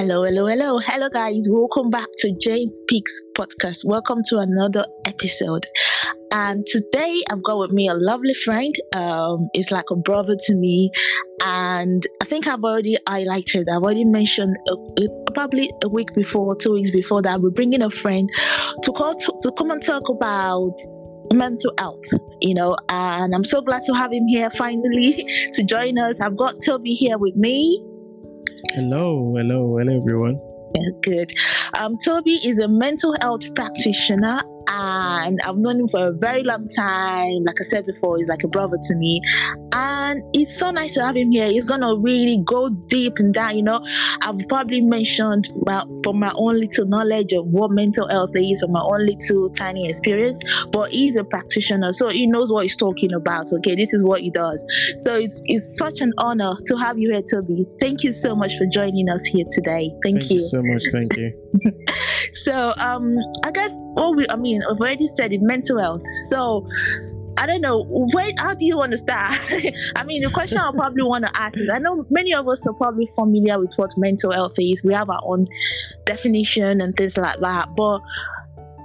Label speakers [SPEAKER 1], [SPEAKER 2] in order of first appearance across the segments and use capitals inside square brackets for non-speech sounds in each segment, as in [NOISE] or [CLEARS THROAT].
[SPEAKER 1] Hello, hello, hello, hello, guys. Welcome back to Jane Speaks podcast. Welcome to another episode. And today I've got with me a lovely friend. Um, it's like a brother to me, and I think I've already highlighted. I've already mentioned a, a, probably a week before, two weeks before that we're bringing a friend to call to, to come and talk about mental health, you know, and I'm so glad to have him here finally [LAUGHS] to join us. I've got Toby here with me.
[SPEAKER 2] Hello, hello, hello, everyone.
[SPEAKER 1] Good. Um, Toby is a mental health practitioner and I've known him for a very long time. Like I said before, he's like a brother to me, and it's so nice to have him here. He's gonna really go deep in that. You know, I've probably mentioned well, from my own little knowledge of what mental health is, from my own little tiny experience, but he's a practitioner, so he knows what he's talking about. Okay, this is what he does. So it's it's such an honor to have you here, Toby. Thank you so much for joining us here today. Thank,
[SPEAKER 2] Thank you. you so much. Thank you. [LAUGHS]
[SPEAKER 1] so um, I guess all we I mean I've already said it, mental health. So I don't know, where how do you want to start? I mean, the question I probably want to ask is I know many of us are probably familiar with what mental health is. We have our own definition and things like that. But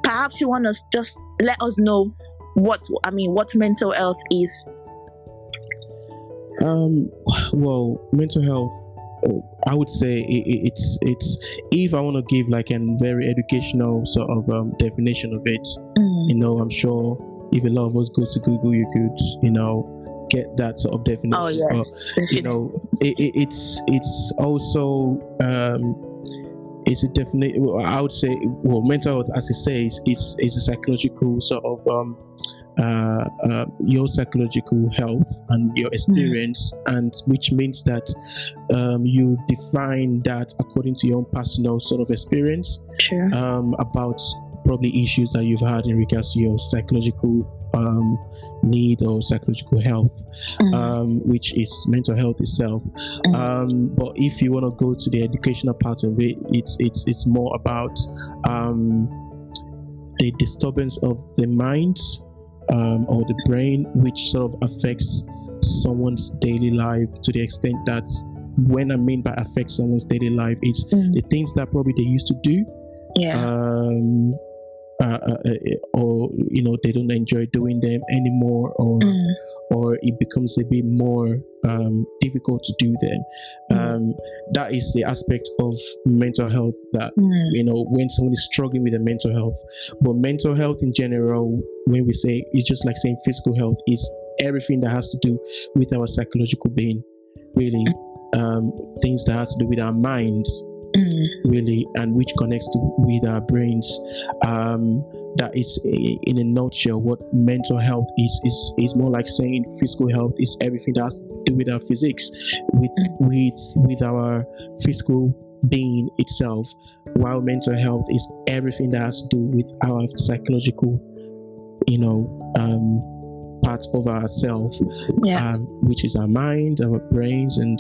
[SPEAKER 1] perhaps you want to just let us know what I mean, what mental health is.
[SPEAKER 2] Um, well, mental health I would say it, it's it's if I want to give like a very educational sort of um, definition of it, mm. you know, I'm sure if a lot of us go to Google, you could you know get that sort of definition. Oh,
[SPEAKER 1] yeah.
[SPEAKER 2] But, you know, it, it, it's it's also um, it's a definite. I would say, well, mental health, as it says, is is a psychological sort of um, uh, uh, your psychological health and your experience, mm. and which means that um, you define that according to your own personal sort of experience
[SPEAKER 1] sure.
[SPEAKER 2] um, about probably issues that you've had in regards to your psychological um, need or psychological health, mm. um, which is mental health itself. Mm. Um, but if you want to go to the educational part of it, it's it's it's more about um, a disturbance of the mind um, or the brain, which sort of affects someone's daily life to the extent that when I mean by affect someone's daily life, it's mm. the things that probably they used to do.
[SPEAKER 1] Yeah.
[SPEAKER 2] Um, uh, uh, uh, or you know they don't enjoy doing them anymore, or mm. or it becomes a bit more um, difficult to do them. Mm. Um, that is the aspect of mental health that mm. you know when someone is struggling with a mental health. But mental health in general, when we say it's just like saying physical health, is everything that has to do with our psychological being, really. Mm. Um, things that has to do with our minds. Really, and which connects to, with our brains. Um, that is in a nutshell what mental health is is is more like saying physical health is everything that has to do with our physics with mm. with with our physical being itself while mental health is everything that has to do with our psychological you know um part of ourselves,
[SPEAKER 1] yeah. um,
[SPEAKER 2] which is our mind, our brains, and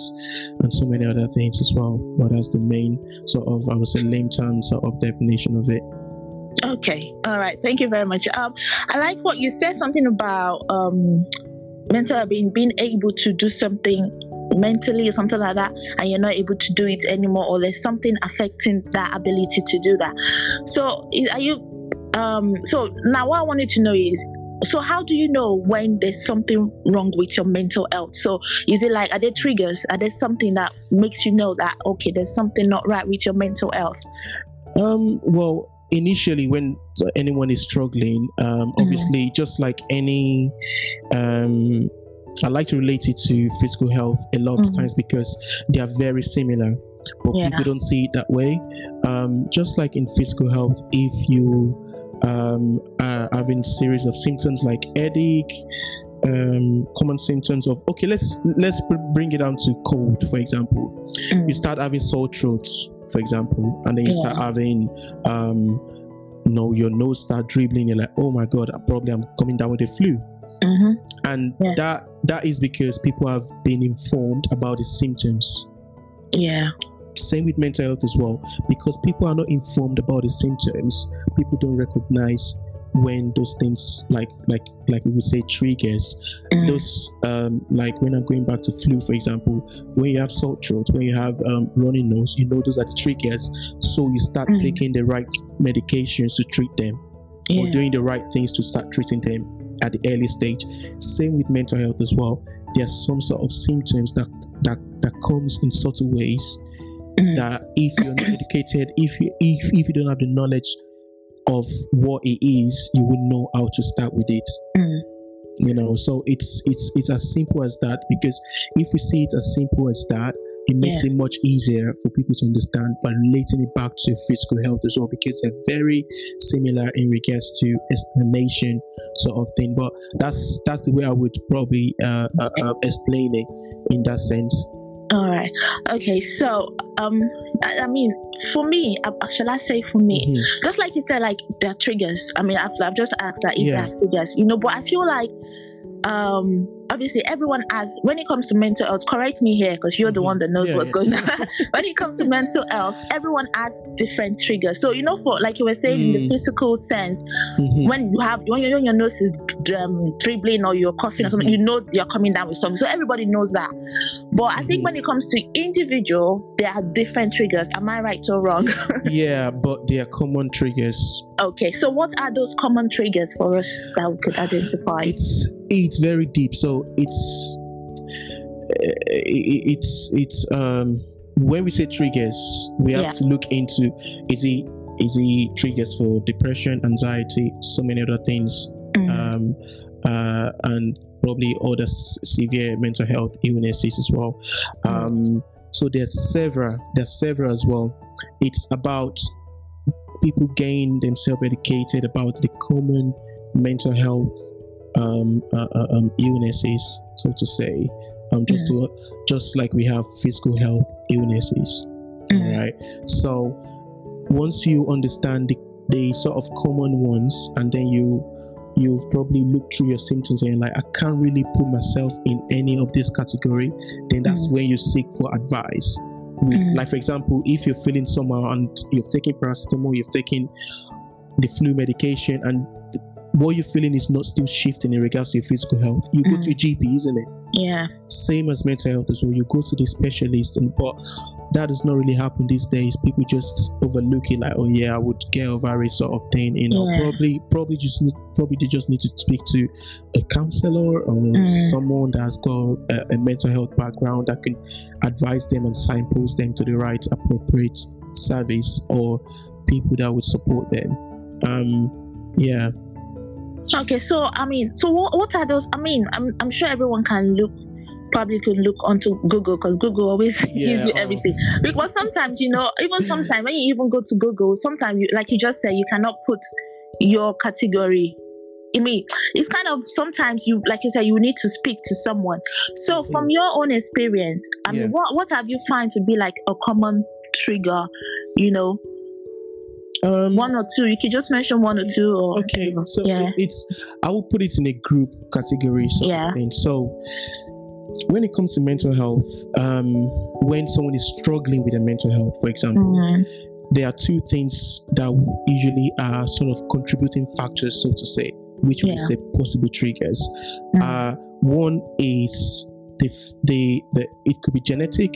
[SPEAKER 2] and so many other things as well. But that's the main sort of I would say lame term sort of definition of it.
[SPEAKER 1] Okay, all right. Thank you very much. Um, I like what you said something about um mental being being able to do something mentally or something like that and you're not able to do it anymore or there's something affecting that ability to do that so are you um so now what i wanted to know is so how do you know when there's something wrong with your mental health so is it like are there triggers are there something that makes you know that okay there's something not right with your mental health
[SPEAKER 2] um well initially when anyone is struggling um mm-hmm. obviously mm-hmm. just like any um I like to relate it to physical health a lot of mm-hmm. times because they are very similar, but yeah. people don't see it that way. Um, just like in physical health, if you um, uh, having series of symptoms like headache, um, common symptoms of okay, let's let's bring it down to cold, for example. Mm. You start having sore throats, for example, and then you yeah. start having um, you know, your nose start dribbling. You're like, oh my god, I probably am coming down with the flu.
[SPEAKER 1] Mm-hmm.
[SPEAKER 2] And yeah. that that is because people have been informed about the symptoms.
[SPEAKER 1] Yeah.
[SPEAKER 2] Same with mental health as well, because people are not informed about the symptoms. People don't recognize when those things like like like we would say triggers mm. those um like when i'm going back to flu for example when you have sore throat when you have um, running nose you know those are the triggers so you start mm. taking the right medications to treat them yeah. or doing the right things to start treating them at the early stage same with mental health as well there are some sort of symptoms that that that comes in subtle ways. [CLEARS THROAT] that if you're not educated if you if, if you don't have the knowledge of what it is, you will know how to start with it. Mm. You know, so it's it's it's as simple as that because if we see it as simple as that, it makes yeah. it much easier for people to understand by relating it back to physical health as well because they're very similar in regards to explanation sort of thing but that's that's the way i would probably uh, uh, uh, explain it in that sense
[SPEAKER 1] all right. Okay. So, um, I, I mean, for me, uh, shall I say for me, mm-hmm. just like you said, like there are triggers. I mean, I've, I've just asked that if yeah. there are triggers, you know, but I feel like, um, obviously everyone has when it comes to mental health correct me here because you're the mm-hmm. one that knows yeah, what's yeah. going [LAUGHS] on when it comes to mental health everyone has different triggers so you know for like you were saying mm. in the mm. physical sense mm-hmm. when you have when, your nose is um, dribbling or you're coughing or something you know you're coming down with something so everybody knows that but i think mm-hmm. when it comes to individual there are different triggers am i right or wrong [LAUGHS]
[SPEAKER 2] yeah but they are common triggers
[SPEAKER 1] okay so what are those common triggers for us that we could identify
[SPEAKER 2] it's it's very deep so it's it's it's um when we say triggers we have yeah. to look into is it is it triggers for depression anxiety so many other things mm. um uh and probably other severe mental health illnesses as well um so there's several there's several as well it's about people getting themselves educated about the common mental health um, uh, uh, um, illnesses, so to say, um, just mm. to just like we have physical health illnesses. Mm. Right. So once you understand the, the sort of common ones, and then you you've probably looked through your symptoms and like, I can't really put myself in any of this category, then that's mm. when you seek for advice. With, mm. Like, for example, if you're feeling somehow and you've taken paracetamol, you've taken the flu medication, and what you're feeling is not still shifting in regards to your physical health. You mm. go to a GP, isn't it?
[SPEAKER 1] Yeah.
[SPEAKER 2] Same as mental health as well. You go to the specialist, and but that does not really happen these days. People just overlook it, like, oh yeah, I would get over it, sort of thing. You know, yeah. probably, probably just probably they just need to speak to a counselor or mm. someone that's got a, a mental health background that can advise them and signpost them to the right appropriate service or people that would support them. Um, yeah
[SPEAKER 1] Okay, so I mean, so what, what are those? I mean, I'm, I'm sure everyone can look, probably can look onto Google because Google always [LAUGHS] yeah, gives you oh. everything. Because sometimes, you know, even sometimes when you even go to Google, sometimes you, like you just said, you cannot put your category. I mean, it's kind of sometimes you, like you said, you need to speak to someone. So, mm-hmm. from your own experience, I yeah. mean, what what have you found to be like a common trigger? You know, um, one or two. You can just mention one or two. Or,
[SPEAKER 2] okay, so yeah. it's I will put it in a group category. yeah. Thing. So when it comes to mental health, um, when someone is struggling with their mental health, for example, mm-hmm. there are two things that usually are sort of contributing factors, so to say, which yeah. we say possible triggers. Mm-hmm. Uh, one is the, the the it could be genetic,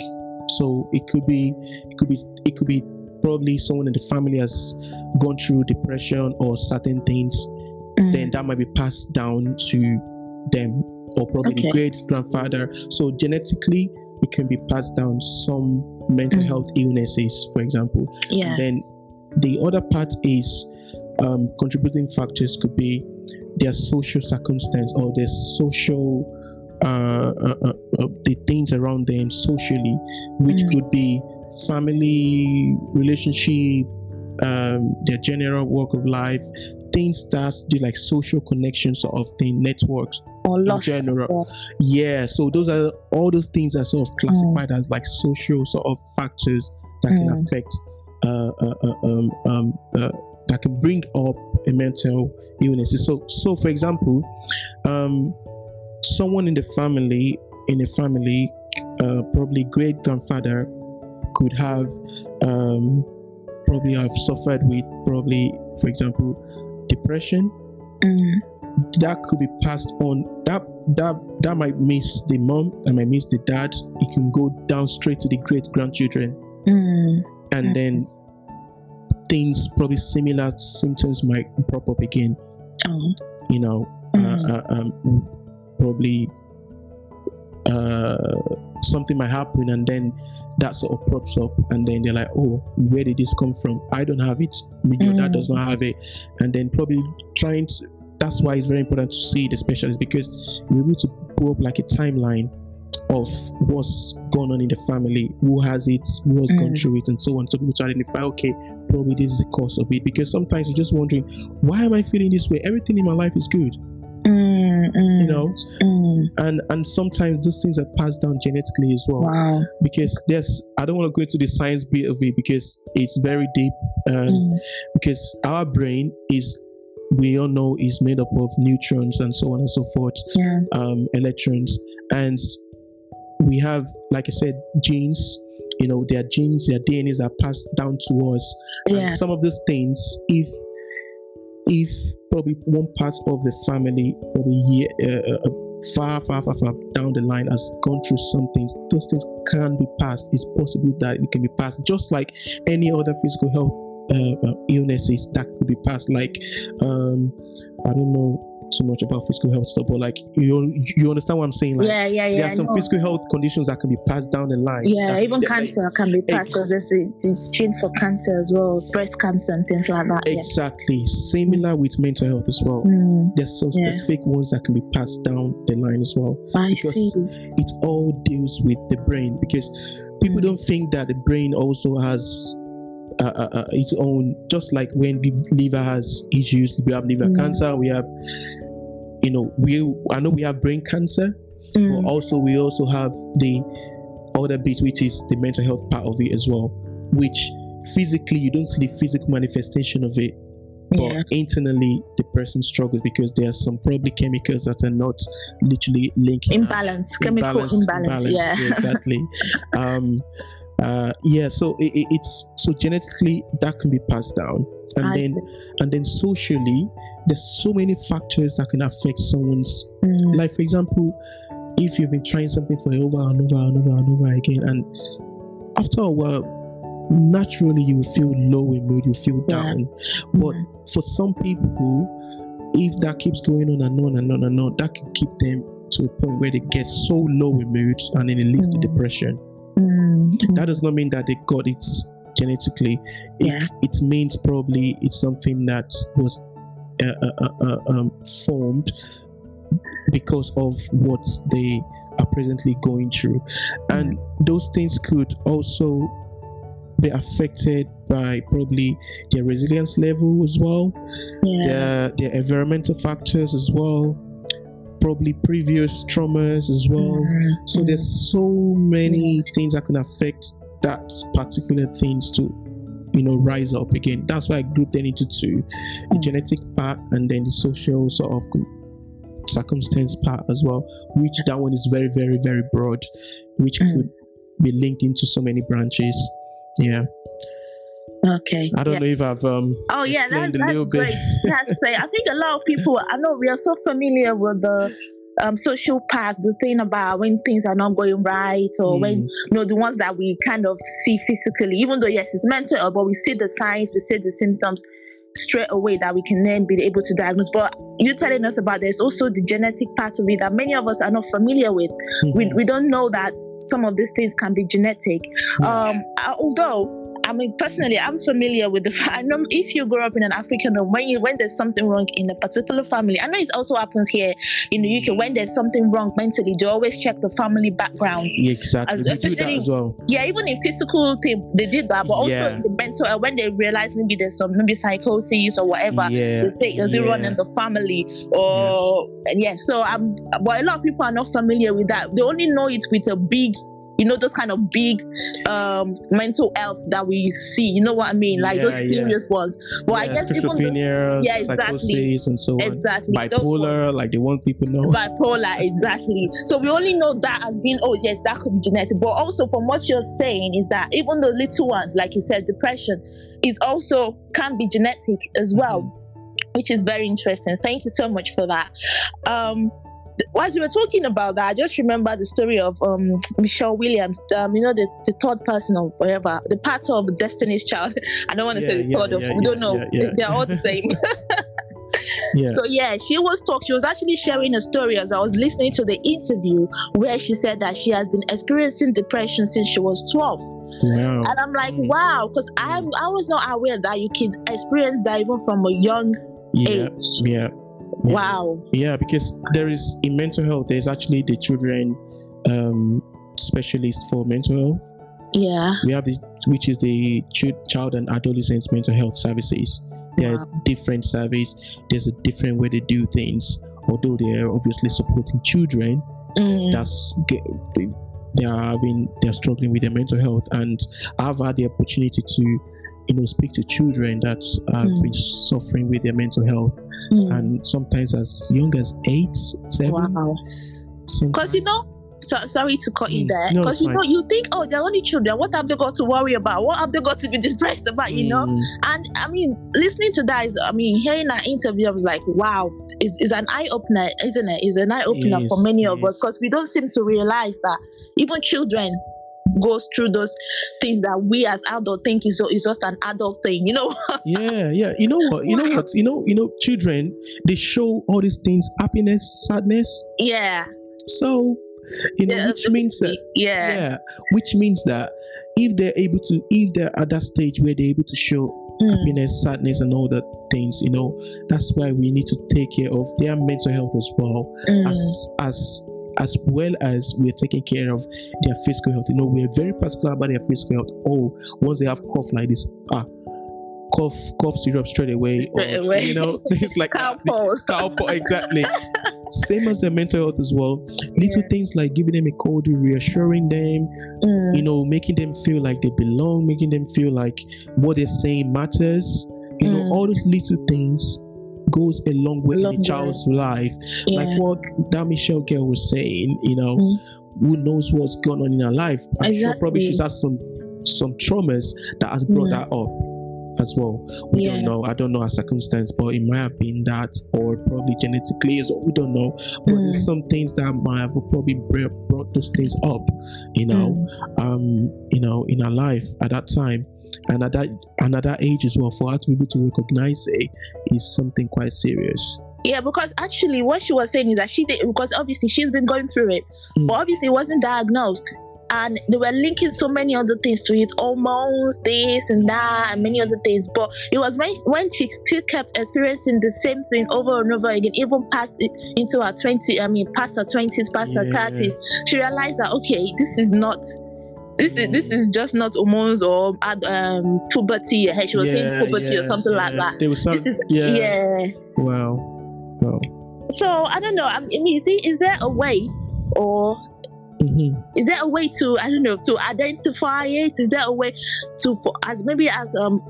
[SPEAKER 2] so it could be it could be it could be probably someone in the family has gone through depression or certain things, mm. then that might be passed down to them or probably okay. the great grandfather. So genetically, it can be passed down some mental mm. health illnesses, for example.
[SPEAKER 1] Yeah.
[SPEAKER 2] And then the other part is um, contributing factors could be their social circumstance or their social uh, uh, uh, uh the things around them socially, which mm. could be family, relationship, um, their general work of life, things that do like social connections of thing, networks
[SPEAKER 1] or loss
[SPEAKER 2] in general. Yeah. so those are all those things are sort of classified mm. as like social sort of factors that mm. can affect uh, uh, uh, um, um, uh, that can bring up a mental illness. So, so for example, um, someone in the family, in a family, uh, probably great grandfather could have um, probably have suffered with probably, for example, depression
[SPEAKER 1] Mm.
[SPEAKER 2] that could be passed on. That that that might miss the mom, that might miss the dad. It can go down straight to the great grandchildren,
[SPEAKER 1] Mm.
[SPEAKER 2] and
[SPEAKER 1] Mhm.
[SPEAKER 2] then things probably similar symptoms might pop up again.
[SPEAKER 1] Oh.
[SPEAKER 2] You know,
[SPEAKER 1] Mm.
[SPEAKER 2] uh, uh, um, probably uh, something might happen, and then that sort of props up, and then they're like, "Oh, where did this come from? I don't have it. Your dad
[SPEAKER 1] Mm.
[SPEAKER 2] does not have it," and then probably trying to. That's why it's very important to see the specialist because we're able to pull up like a timeline of what's going on in the family, who has it, who has gone
[SPEAKER 1] Mm.
[SPEAKER 2] through it, and so on. So people to identify, okay, probably this is the cause of it. Because sometimes you're just wondering, why am I feeling this way? Everything in my life is good,
[SPEAKER 1] Mm, mm,
[SPEAKER 2] you know.
[SPEAKER 1] Mm.
[SPEAKER 2] And and sometimes those things are passed down genetically as well.
[SPEAKER 1] Wow.
[SPEAKER 2] Because there's, I don't want to go into the science bit of it because it's very deep. And
[SPEAKER 1] Mm.
[SPEAKER 2] because our brain is, we all know, is made up of neutrons and so on and so forth
[SPEAKER 1] Yeah.
[SPEAKER 2] um, electrons, and we have, like I said, genes. You know, their genes, their DNAs are passed down to us. And some of those things, if if probably one part of the family, probably year, uh, uh, far, far, far, far down the line, has gone through some things, those things can be passed. It's possible that it can be passed, just like any other physical health uh, uh, illnesses that could be passed. Like, um, I don't know too much about physical health stuff, but like you, you understand what I'm saying? Like,
[SPEAKER 1] yeah, yeah, yeah.
[SPEAKER 2] there
[SPEAKER 1] I
[SPEAKER 2] are some
[SPEAKER 1] know.
[SPEAKER 2] physical health conditions that can be passed down the line.
[SPEAKER 1] Yeah, even cancer can be passed because there's a gene for cancer as well, breast cancer and things like that. Yeah.
[SPEAKER 2] Exactly. Similar with mental health as well.
[SPEAKER 1] Mm,
[SPEAKER 2] There's some
[SPEAKER 1] Yeah.
[SPEAKER 2] specific ones that can be passed down the line as well.
[SPEAKER 1] I
[SPEAKER 2] Because
[SPEAKER 1] see.
[SPEAKER 2] It all deals with the brain because people
[SPEAKER 1] Mm.
[SPEAKER 2] don't think that the brain also has uh, uh, uh, its own. Just like when the liver has issues, we have liver cancer. We have, you know, we I know we have brain cancer,
[SPEAKER 1] Mm,
[SPEAKER 2] but also we also have the other bit which is the mental health part of it as well which physically you don't see the physical manifestation of it but
[SPEAKER 1] yeah.
[SPEAKER 2] internally the person struggles because there are some probably chemicals that are not literally linking up.
[SPEAKER 1] Imbalance, chemical imbalance. Yeah.
[SPEAKER 2] exactly [LAUGHS] um uh yeah so it, it- it's so genetically that can be passed down and
[SPEAKER 1] I
[SPEAKER 2] then
[SPEAKER 1] see.
[SPEAKER 2] and then socially there's so many factors that can affect someone's
[SPEAKER 1] Mm,
[SPEAKER 2] like for example if you've been trying something for over and over and over and over again and after a while naturally you will feel low in mood you feel
[SPEAKER 1] Yeah.
[SPEAKER 2] down. But
[SPEAKER 1] mm,
[SPEAKER 2] for some people if that keeps going on and on and on and on that can keep them to a point where they get so low in mood and then it leads to
[SPEAKER 1] Mm.
[SPEAKER 2] depression.
[SPEAKER 1] Mm,
[SPEAKER 2] that does not mean that they got it genetically. It,
[SPEAKER 1] Yeah.
[SPEAKER 2] it means probably it's something that was Uh, uh, uh, um, formed because of what they are presently going through. And those things could also be affected by probably their resilience level as well
[SPEAKER 1] yeah.
[SPEAKER 2] their, their environmental factors as well probably previous traumas as well.
[SPEAKER 1] Mm,
[SPEAKER 2] so there's so mm-hmm. many things that can affect that particular things to you know rise up again. That's why I grouped them into two: the
[SPEAKER 1] Mm.
[SPEAKER 2] genetic part and then the social sort of circumstance part as well. Which that one is very, very, very broad, which
[SPEAKER 1] Mm.
[SPEAKER 2] could be linked into so many branches. Yeah,
[SPEAKER 1] Okay.
[SPEAKER 2] I don't
[SPEAKER 1] yeah.
[SPEAKER 2] know if I've um.
[SPEAKER 1] Oh yeah, that's that's great. That's great. I think a lot of people. I know we are so familiar with the um, social part, the thing about when things are not going right, or when
[SPEAKER 2] Mm,
[SPEAKER 1] you know the ones that we kind of see physically. Even though yes, it's mental, but we see the signs, we see the symptoms straight away that we can then be able to diagnose. But you telling us about there's also the genetic part of it that many of us are not familiar with. We
[SPEAKER 2] mhm.
[SPEAKER 1] we don't know that some of these things can be genetic.
[SPEAKER 2] Yeah.
[SPEAKER 1] Um, although I mean personally, I'm familiar with the. I know if you grow up in an African home, when you when there's something wrong in a particular family, I know it also happens here in the UK. When there's something wrong mentally, they always check the family background.
[SPEAKER 2] Exactly.
[SPEAKER 1] as-
[SPEAKER 2] We do that
[SPEAKER 1] especially-
[SPEAKER 2] as well.
[SPEAKER 1] Yeah, even in physical thing, they did that, but also
[SPEAKER 2] Yeah.
[SPEAKER 1] in the mental, uh, when they realize maybe there's some maybe psychosis or whatever,
[SPEAKER 2] Yeah,
[SPEAKER 1] they say does it run in the family or and yeah so um but a lot of people are not familiar with that they only know it with a big you know those kind of big um mental health that we see you know what i mean like
[SPEAKER 2] Yeah,
[SPEAKER 1] those
[SPEAKER 2] yeah.
[SPEAKER 1] serious ones but i guess even though, Yeah, exactly.
[SPEAKER 2] psychosis, and so on.
[SPEAKER 1] exactly.
[SPEAKER 2] Bipolar, like they want people to know.
[SPEAKER 1] bipolar exactly so we only know that as being oh yes that could be genetic but also from what you're saying is that even the little ones like you said depression is also can be genetic as well which is very interesting. Thank you so much for that. Um, as you were talking about that, I just remember the story of um, Michelle Williams. Um, you know, the, the third person of whatever, the part of Destiny's Child. [LAUGHS] I don't want to yeah, say the yeah, third yeah, of. we don't know. They're all the same. [LAUGHS] [LAUGHS] Yeah. So yeah, she was talking. She was actually sharing a story as I was listening to the interview where she said that she has been experiencing depression since she was 12. Wow. And I'm like, wow, because I I was not aware that you can experience that even from a young
[SPEAKER 2] yeah,
[SPEAKER 1] age.
[SPEAKER 2] Yeah.
[SPEAKER 1] Wow.
[SPEAKER 2] Yeah, because there is in mental health, there's actually the children um, specialist for mental health.
[SPEAKER 1] Yeah.
[SPEAKER 2] We have the which is the child and adolescent mental health services. There wow. are different surveys. There's a different way they do things. Although they are obviously supporting children, mm. that's they are having they're struggling with their mental health, and I've had the opportunity to you know speak to children that have mm. been suffering with their mental health. Mm. and sometimes as young as eight seven.
[SPEAKER 1] Wow. Because you know so, sorry to cut you mm. there because no, you know you think oh they're only children what have they got to worry about? What have they got to be [LAUGHS] depressed about you know? Mm. and i mean listening to that is i mean hearing that interview i was like wow is is an eye-opener isn't it? Is an eye-opener for many of us because we don't seem to realize that even children goes through those things that we as adults think is, is just an adult thing, you know? [LAUGHS]
[SPEAKER 2] yeah, yeah. You know what? You know what? You know, you know, children, they show all these things, happiness, sadness.
[SPEAKER 1] Yeah.
[SPEAKER 2] So, you know, yeah, which means that
[SPEAKER 1] yeah.
[SPEAKER 2] yeah, which means that if they're able to, if they're at that stage where they're able to show mm. happiness, sadness, and all that things, you know, that's why we need to take care of their mental health as well mm. as as as well as we're taking care of their physical health. You know, we're very particular about their physical health. Oh, once they have cough like this, ah, cough cough syrup straight away.
[SPEAKER 1] Straight or, away.
[SPEAKER 2] You know, [LAUGHS] it's like
[SPEAKER 1] Calpol. [LAUGHS]
[SPEAKER 2] exactly. Same as their mental health as well. Little yeah. things like giving them a cold, reassuring them, mm. you know, making them feel like they belong, making them feel like what they're saying matters. You mm. know, all those little things goes a long way long in a child's way. life. Yeah. Like what that Michelle girl was saying, you know, mm. who knows what's going on in her life. I'm exactly. sure probably she's had some some traumas that has brought that up as well. We yeah. don't know. I don't know her circumstance, but it might have been that, or probably genetically, as well. We don't know. But mm. there's some things that might have probably brought those things up, you know, mm. um, you know, in her life at that time and at that and at that age as well for her to be able to recognize it is something quite serious
[SPEAKER 1] yeah because actually what she was saying is that she did because obviously she's been going through it mm. but obviously it wasn't diagnosed and they were linking so many other things to it hormones this and that and many other things but it was when, when she still kept experiencing the same thing over and over again even past it into her 20 i mean past her 20s past yeah. her 30s she realized that okay this is not this is this is just not hormones or um puberty. She was yeah, saying puberty yeah, or something yeah. like that.
[SPEAKER 2] There was some,
[SPEAKER 1] is,
[SPEAKER 2] yeah.
[SPEAKER 1] yeah.
[SPEAKER 2] Wow. Wow.
[SPEAKER 1] So I don't know. I mean, see, is, there a way, or mm-hmm. is there a way to I don't know to identify it? Is there a way to for as maybe as um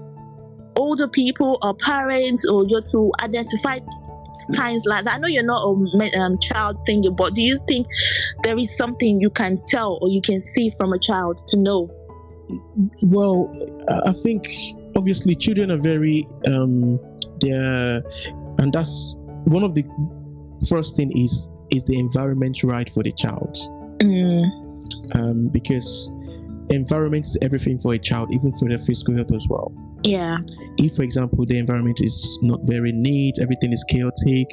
[SPEAKER 1] older people or parents or you to identify times like that? I know you're not a um, child thinking, but do you think there is something you can tell or you can see from a child to know?
[SPEAKER 2] Well, I think obviously children are very um they're and that's one of the first thing is is the environment right for the child. Mm. Um, because environment is everything for a child, even for their physical health as well.
[SPEAKER 1] Yeah.
[SPEAKER 2] If, for example, the environment is not very neat, everything is chaotic,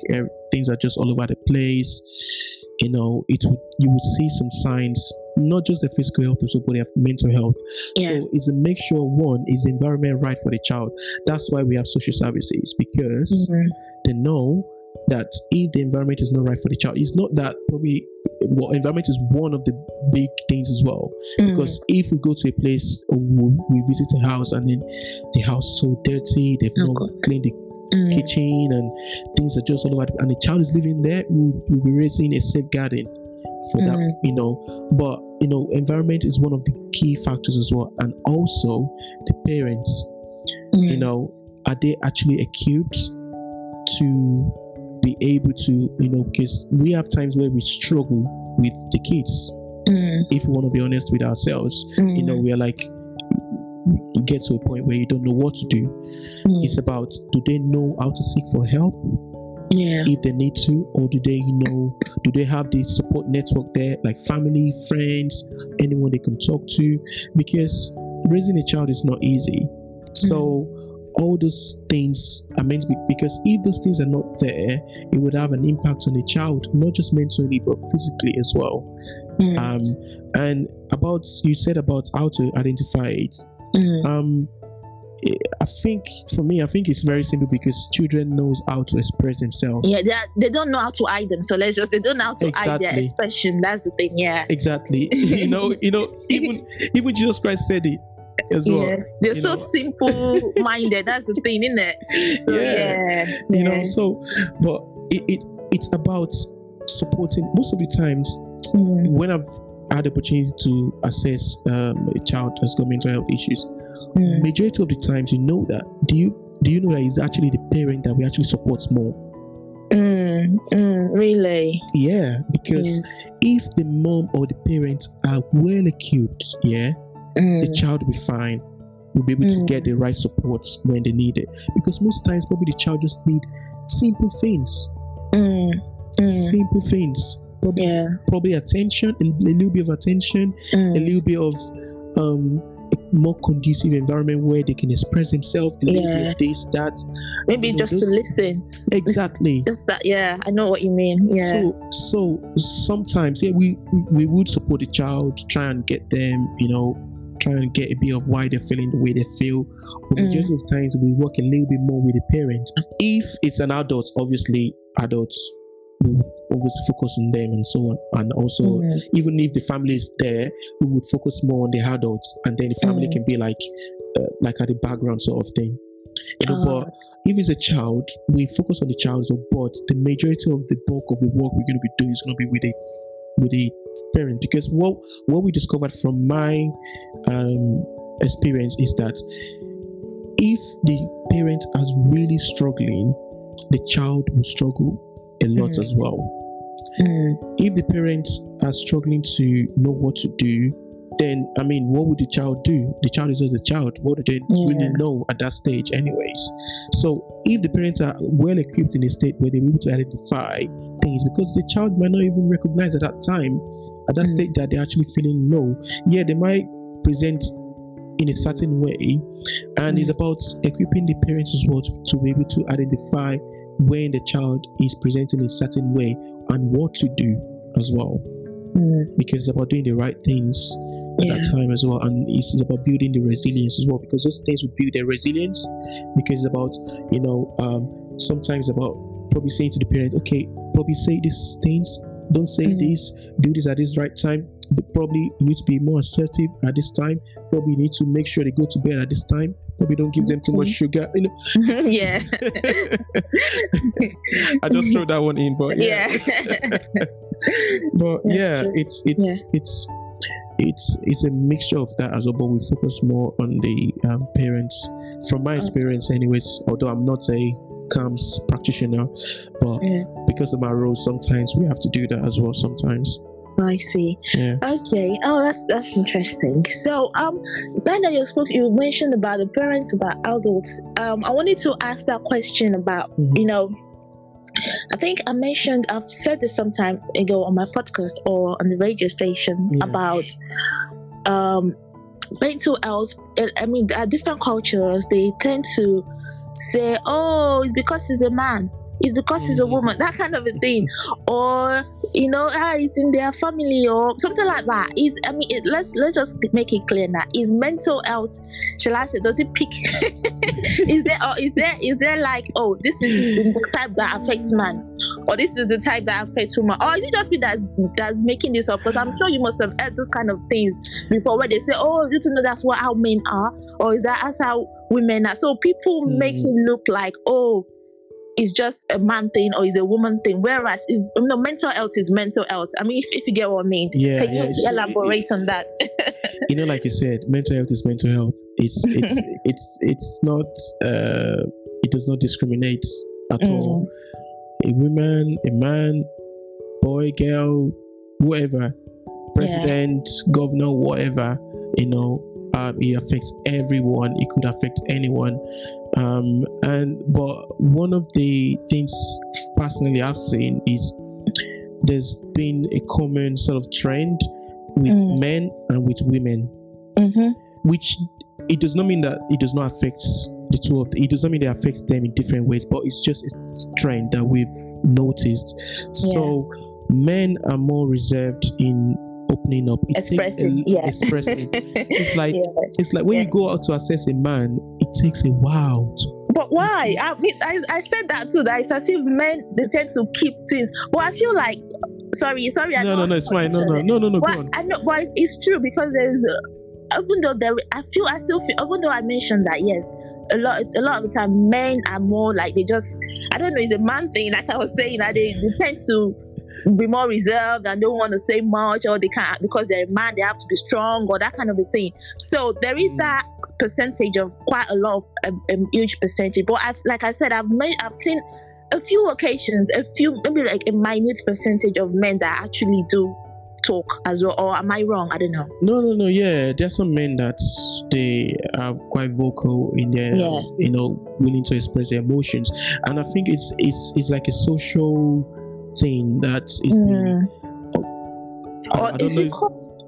[SPEAKER 2] things are just all over the place, you know, it would you would see some signs, not just the physical health also, but their mental health. Yeah. So it's a make sure one is the environment right for the child. That's why we have social services because mm-hmm. they know that if the environment is not right for the child, it's not that probably well, environment is one of the big things as well. Mm. Because if we go to a place or we visit a house and then the house so dirty, they've not cleaned the mm. kitchen and things are just all over, and the child is living there, we'll, we'll be raising a safeguarding for mm. that, you know. But you know, environment is one of the key factors as well, and also the parents. You mm. know, are they actually equipped to be able to, you know, because we have times where we struggle with the kids. Mm. If we want to be honest with ourselves, mm. you know, mm. we're like, you get to a point where you don't know what to do.
[SPEAKER 1] Mm.
[SPEAKER 2] It's about do they know how to seek for help
[SPEAKER 1] yeah.
[SPEAKER 2] if they need to, or do they, you know, do they have the support network there, like family, friends, anyone they can talk to? Because raising a child is not easy. So all those things are meant to be because if those things are not there, it would have an impact on the child, not just mentally but physically as well.
[SPEAKER 1] Mm.
[SPEAKER 2] Um, and about you said about how to identify it.
[SPEAKER 1] Mm.
[SPEAKER 2] Um, I think for me, I think it's very simple because children knows how to express themselves.
[SPEAKER 1] Yeah, they, are, they don't know how to hide them. So let's just they don't know how to hide their expression. That's the thing. Yeah.
[SPEAKER 2] Exactly. [LAUGHS] you know, you know, even even Jesus Christ said it as well.
[SPEAKER 1] yeah. They're
[SPEAKER 2] you
[SPEAKER 1] so
[SPEAKER 2] know.
[SPEAKER 1] simple minded. That's the thing, isn't it? So,
[SPEAKER 2] Yeah.
[SPEAKER 1] yeah.
[SPEAKER 2] you know so but it, it it's about supporting most of the times
[SPEAKER 1] Mm.
[SPEAKER 2] when i've had the opportunity to assess um, a child that's got mental health issues
[SPEAKER 1] Mm.
[SPEAKER 2] majority of the times you know that do you do you know that it's actually the parent that we actually support more
[SPEAKER 1] Mm. Mm. Really?
[SPEAKER 2] yeah because if the mom or the parents are well equipped yeah the
[SPEAKER 1] Mm.
[SPEAKER 2] child will be fine will be able to
[SPEAKER 1] Mm.
[SPEAKER 2] get the right support when they need it because most times probably the child just need simple things
[SPEAKER 1] Mm. Mm.
[SPEAKER 2] simple things probably
[SPEAKER 1] Yeah.
[SPEAKER 2] probably attention, a, a little bit of attention, a
[SPEAKER 1] Mm.
[SPEAKER 2] little bit of um, more conducive environment where they can express themselves, a little bit
[SPEAKER 1] Yeah.
[SPEAKER 2] of this, that.
[SPEAKER 1] Maybe
[SPEAKER 2] you know,
[SPEAKER 1] just to listen.
[SPEAKER 2] Exactly.
[SPEAKER 1] Just that. Yeah. I know what you mean. Yeah.
[SPEAKER 2] So, so sometimes, yeah, we we would support the child, try and get them, you know, try and get a bit of why they're feeling the way they feel. But
[SPEAKER 1] Mm.
[SPEAKER 2] majority of times, we work a little bit more with the parent. If it's an adult, obviously, adults will obviously focus on them and so on, and also
[SPEAKER 1] Mm.
[SPEAKER 2] even if the family is there, we would focus more on the adults, and then the family
[SPEAKER 1] Mm.
[SPEAKER 2] can be like, uh, like at the background sort of thing. You know,
[SPEAKER 1] Ah.
[SPEAKER 2] but if it's a child, we focus on the child. So, but the majority of the bulk of the work we're going to be doing is going to be with a with a parent because what what we discovered from my um, experience is that if the parent is really struggling, the child will struggle a lot
[SPEAKER 1] Mhm.
[SPEAKER 2] as well
[SPEAKER 1] Mm.
[SPEAKER 2] if the parents are struggling to know what to do, then I mean, what would the child do? The child is just a child. What do they really
[SPEAKER 1] Yeah.
[SPEAKER 2] know at that stage, anyways? So, if the parents are well equipped in a state where they're able to identify things, because the child might not even recognize at that time, at that
[SPEAKER 1] Mm.
[SPEAKER 2] stage, that they're actually feeling low. Yeah, they might present in a certain way, and it's about equipping the parents as well to, to be able to identify when the child is presenting in a certain way and what to do as well
[SPEAKER 1] Mm.
[SPEAKER 2] because it's about doing the right things
[SPEAKER 1] Yeah.
[SPEAKER 2] that time as well. And it's, it's about building the resilience as well because those things will build their resilience because it's about you know um sometimes about probably saying to the parent okay probably say these things. Don't say
[SPEAKER 1] Mm.
[SPEAKER 2] this. Do this at this right time. But probably you need to be more assertive at this time. Probably need to make sure they go to bed at this time. Probably don't give them too much sugar. You know? [LAUGHS]
[SPEAKER 1] Yeah. [LAUGHS]
[SPEAKER 2] i just throw that one in but
[SPEAKER 1] yeah. [LAUGHS]
[SPEAKER 2] but
[SPEAKER 1] That's
[SPEAKER 2] yeah
[SPEAKER 1] true.
[SPEAKER 2] it's it's it's it's it's a mixture of that as well but we focus more on the um, parents from my experience anyways although i'm not a CAMHS practitioner but
[SPEAKER 1] Yeah.
[SPEAKER 2] because of my role sometimes we have to do that as well sometimes
[SPEAKER 1] I see.
[SPEAKER 2] yeah
[SPEAKER 1] Okay. Oh, that's that's interesting. So, um, now that you spoke, you mentioned about the parents, about adults. Um, I wanted to ask that question about
[SPEAKER 2] Mhm.
[SPEAKER 1] you know. I think I mentioned I've said this some time ago on my podcast or on the radio station
[SPEAKER 2] Yeah.
[SPEAKER 1] about um mental health. I- I mean, there are different cultures. They tend to say, "Oh, it's because he's a man." It's because he's a
[SPEAKER 2] Mhm.
[SPEAKER 1] woman, that kind of a thing, or you know, ah, it's in their family or something like that. Is I mean, it, let's let's just make it clear now. Is mental health, shall I say, does it pick? [LAUGHS] is there or is there is there like, oh, this is the type that affects man, or this is the type that affects woman, or is it just me that's that's making this up? Because I'm sure you must have heard this kind of things before, where they say, oh, you to know that's what how men are, or is that that's how women are? So people make
[SPEAKER 2] Mm.
[SPEAKER 1] it look like, oh it's just a man thing or it's a woman thing. Whereas is you know, mental health is mental health. I mean, if, if you get what I mean,
[SPEAKER 2] yeah,
[SPEAKER 1] can
[SPEAKER 2] yeah
[SPEAKER 1] you elaborate
[SPEAKER 2] it's-
[SPEAKER 1] on that? [LAUGHS]
[SPEAKER 2] you know like you said mental health is mental health it's it's [LAUGHS] it's it's not uh it does not discriminate at
[SPEAKER 1] Mm.
[SPEAKER 2] all a woman a man boy girl whoever president governor whatever you know Um, it affects everyone. It could affect anyone. Um, and but one of the things personally I've seen is there's been a common sort of trend with mm. men and with women,
[SPEAKER 1] mm-hmm.
[SPEAKER 2] which it does not mean that it does not affect the two of them. It does not mean it affects them in different ways, but it's just a trend that we've noticed. Yeah. So men are more reserved in opening up.
[SPEAKER 1] It expressing,
[SPEAKER 2] a,
[SPEAKER 1] yeah.
[SPEAKER 2] expressing. [LAUGHS] it's like yeah. it's like when yeah. you go out to assess a man, it takes a while to
[SPEAKER 1] but why? I mean, I, I said that too. That it's as if men they tend to keep things. But I feel like, sorry, sorry.
[SPEAKER 2] I no, no, no, it's fine. No, no, no, no, no.
[SPEAKER 1] But I know, but it's true because there's, uh, even though there, I feel, I still feel, even though I mentioned that, yes, a lot a lot of the time men are more like they just I don't know it's a man thing like I was saying that they, they tend to be more reserved and don't want to say much or they can't because they're a man they have to be strong or that kind of a thing. So there is that percentage of quite a lot of a, um, um, huge percentage but I've, like I said I've made I've seen a few occasions a few maybe like a minute percentage of men that actually do talk as well or am i wrong? I don't know.
[SPEAKER 2] No no no yeah there's some men that they are quite vocal in their yeah. you know willing to express their emotions. And i think it's it's it's like a social thing that is mm.
[SPEAKER 1] I, or I is it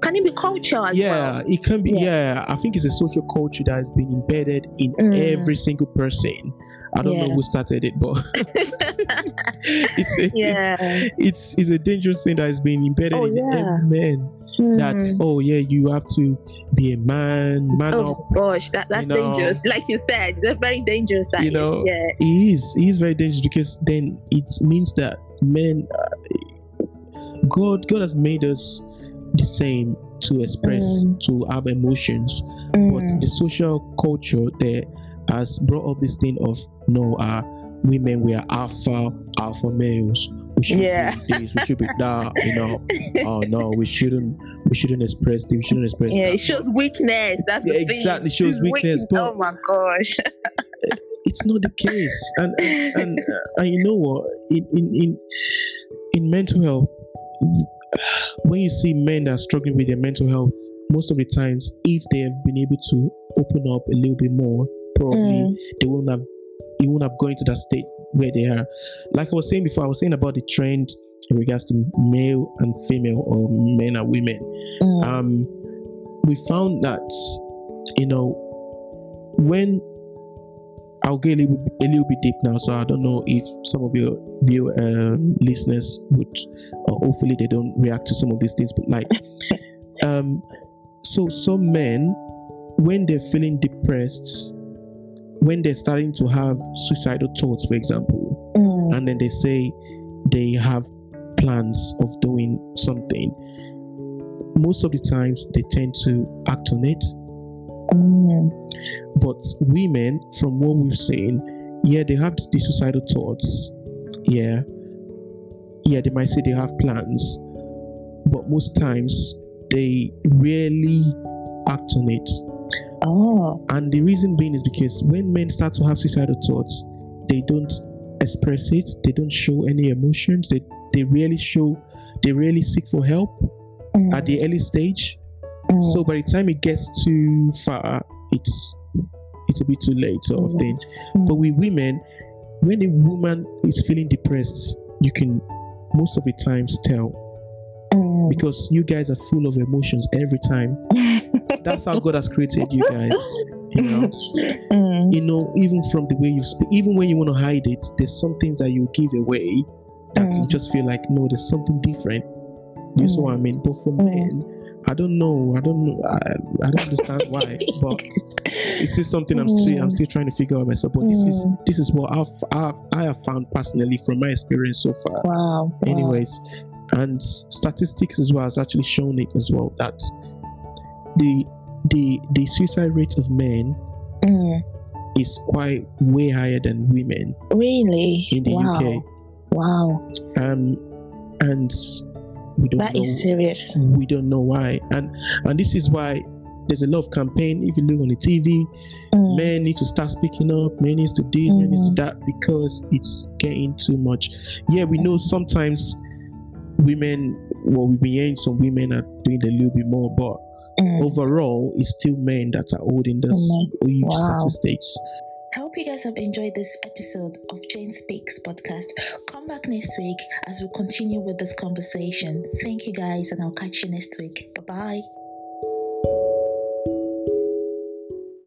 [SPEAKER 1] can it be culture as well.
[SPEAKER 2] yeah,
[SPEAKER 1] well?
[SPEAKER 2] it can be. Yeah. yeah. I think it's a social culture that has been embedded in mm. every single person. I don't yeah. know who started it, but [LAUGHS] [LAUGHS] it's, it's, yeah. it's, it's, it's a dangerous thing that has been embedded oh, in yeah. every man. Mm. That oh yeah, you have to be a man, man
[SPEAKER 1] oh,
[SPEAKER 2] up.
[SPEAKER 1] gosh, that, that's you know, dangerous. Like you said, that's very dangerous. That you know, is, yeah,
[SPEAKER 2] it is. It is very dangerous because then it means that men, uh, God, God has made us the same to express, mm. to have emotions, mm. but the social culture there has brought up this thing of no, uh, women we are alpha alpha males. We should
[SPEAKER 1] yeah.
[SPEAKER 2] be this, we should be that, you know. oh no, we shouldn't we shouldn't express this, we shouldn't express
[SPEAKER 1] Yeah,
[SPEAKER 2] that.
[SPEAKER 1] it shows weakness. That's yeah,
[SPEAKER 2] exactly shows it's weakness. But
[SPEAKER 1] oh my gosh. [LAUGHS]
[SPEAKER 2] it's not the case. And and, and, and you know what? In, in in in mental health, when you see men that are struggling with their mental health, most of the times, if they have been able to open up a little bit more, probably mm. they wouldn't have it wouldn't have gone to that state where they are. Like I was saying before, I was saying about the trend in regards to male and female or men and women. Mm. Um, we found that you know when I'll get a little, a little, bit deep now, so I don't know if some of your view um, listeners would, or hopefully they don't react to some of these things. But like, [LAUGHS] um, so some men, when they're feeling depressed, when they're starting to have suicidal thoughts, for example, mm. and then they say they have plans of doing something, most of the times they tend to act on it.
[SPEAKER 1] Mm.
[SPEAKER 2] But women, from what we've seen, yeah, they have the suicidal thoughts. Yeah. Yeah, they might say they have plans, but most times they rarely act on it
[SPEAKER 1] Oh.
[SPEAKER 2] And the reason being is because when men start to have suicidal thoughts, they don't express it, they don't show any emotions, they, they really show, they really seek for help mm. at the early stage. Mm. So by the time it gets too far, it's it's a bit too late, sort of mm. things. But with women, when a woman is feeling depressed, you can most of the times tell mm. because you guys are full of emotions every time. [LAUGHS] That's how God has created you guys. You know, [LAUGHS] mm. you know, even from the way you speak, even when you want to hide it, there's some things that you give away that mm. you just feel like no, there's something different. You mm. know what I mean? But for men, I don't know. I don't know. I, I don't understand why, but [LAUGHS] it's still something I'm still I'm still trying to figure out myself. But this is this is what I've, I've I have found personally from my experience so far.
[SPEAKER 1] Wow.
[SPEAKER 2] Anyways, wow. and statistics as well has actually shown it as well that the the the suicide rate of men
[SPEAKER 1] mm.
[SPEAKER 2] is quite way higher than women.
[SPEAKER 1] Really?
[SPEAKER 2] In the
[SPEAKER 1] wow.
[SPEAKER 2] UK.
[SPEAKER 1] Wow.
[SPEAKER 2] Um and we don't
[SPEAKER 1] That
[SPEAKER 2] know,
[SPEAKER 1] is serious.
[SPEAKER 2] We don't know why. And and this is why there's a lot of campaign. If you look on the TV, mm. men need to start speaking up, men needs to this, mm. men needs to that because it's getting too much. Yeah, we know sometimes women well we've been hearing some women are doing a little bit more, but mm. overall, it's still men that are holding this huge wow. statistics.
[SPEAKER 1] I hope you guys have enjoyed this episode of Jane Speaks podcast. Come back next week as we continue with this conversation. Thank you guys, and I'll catch you next week. Bye bye.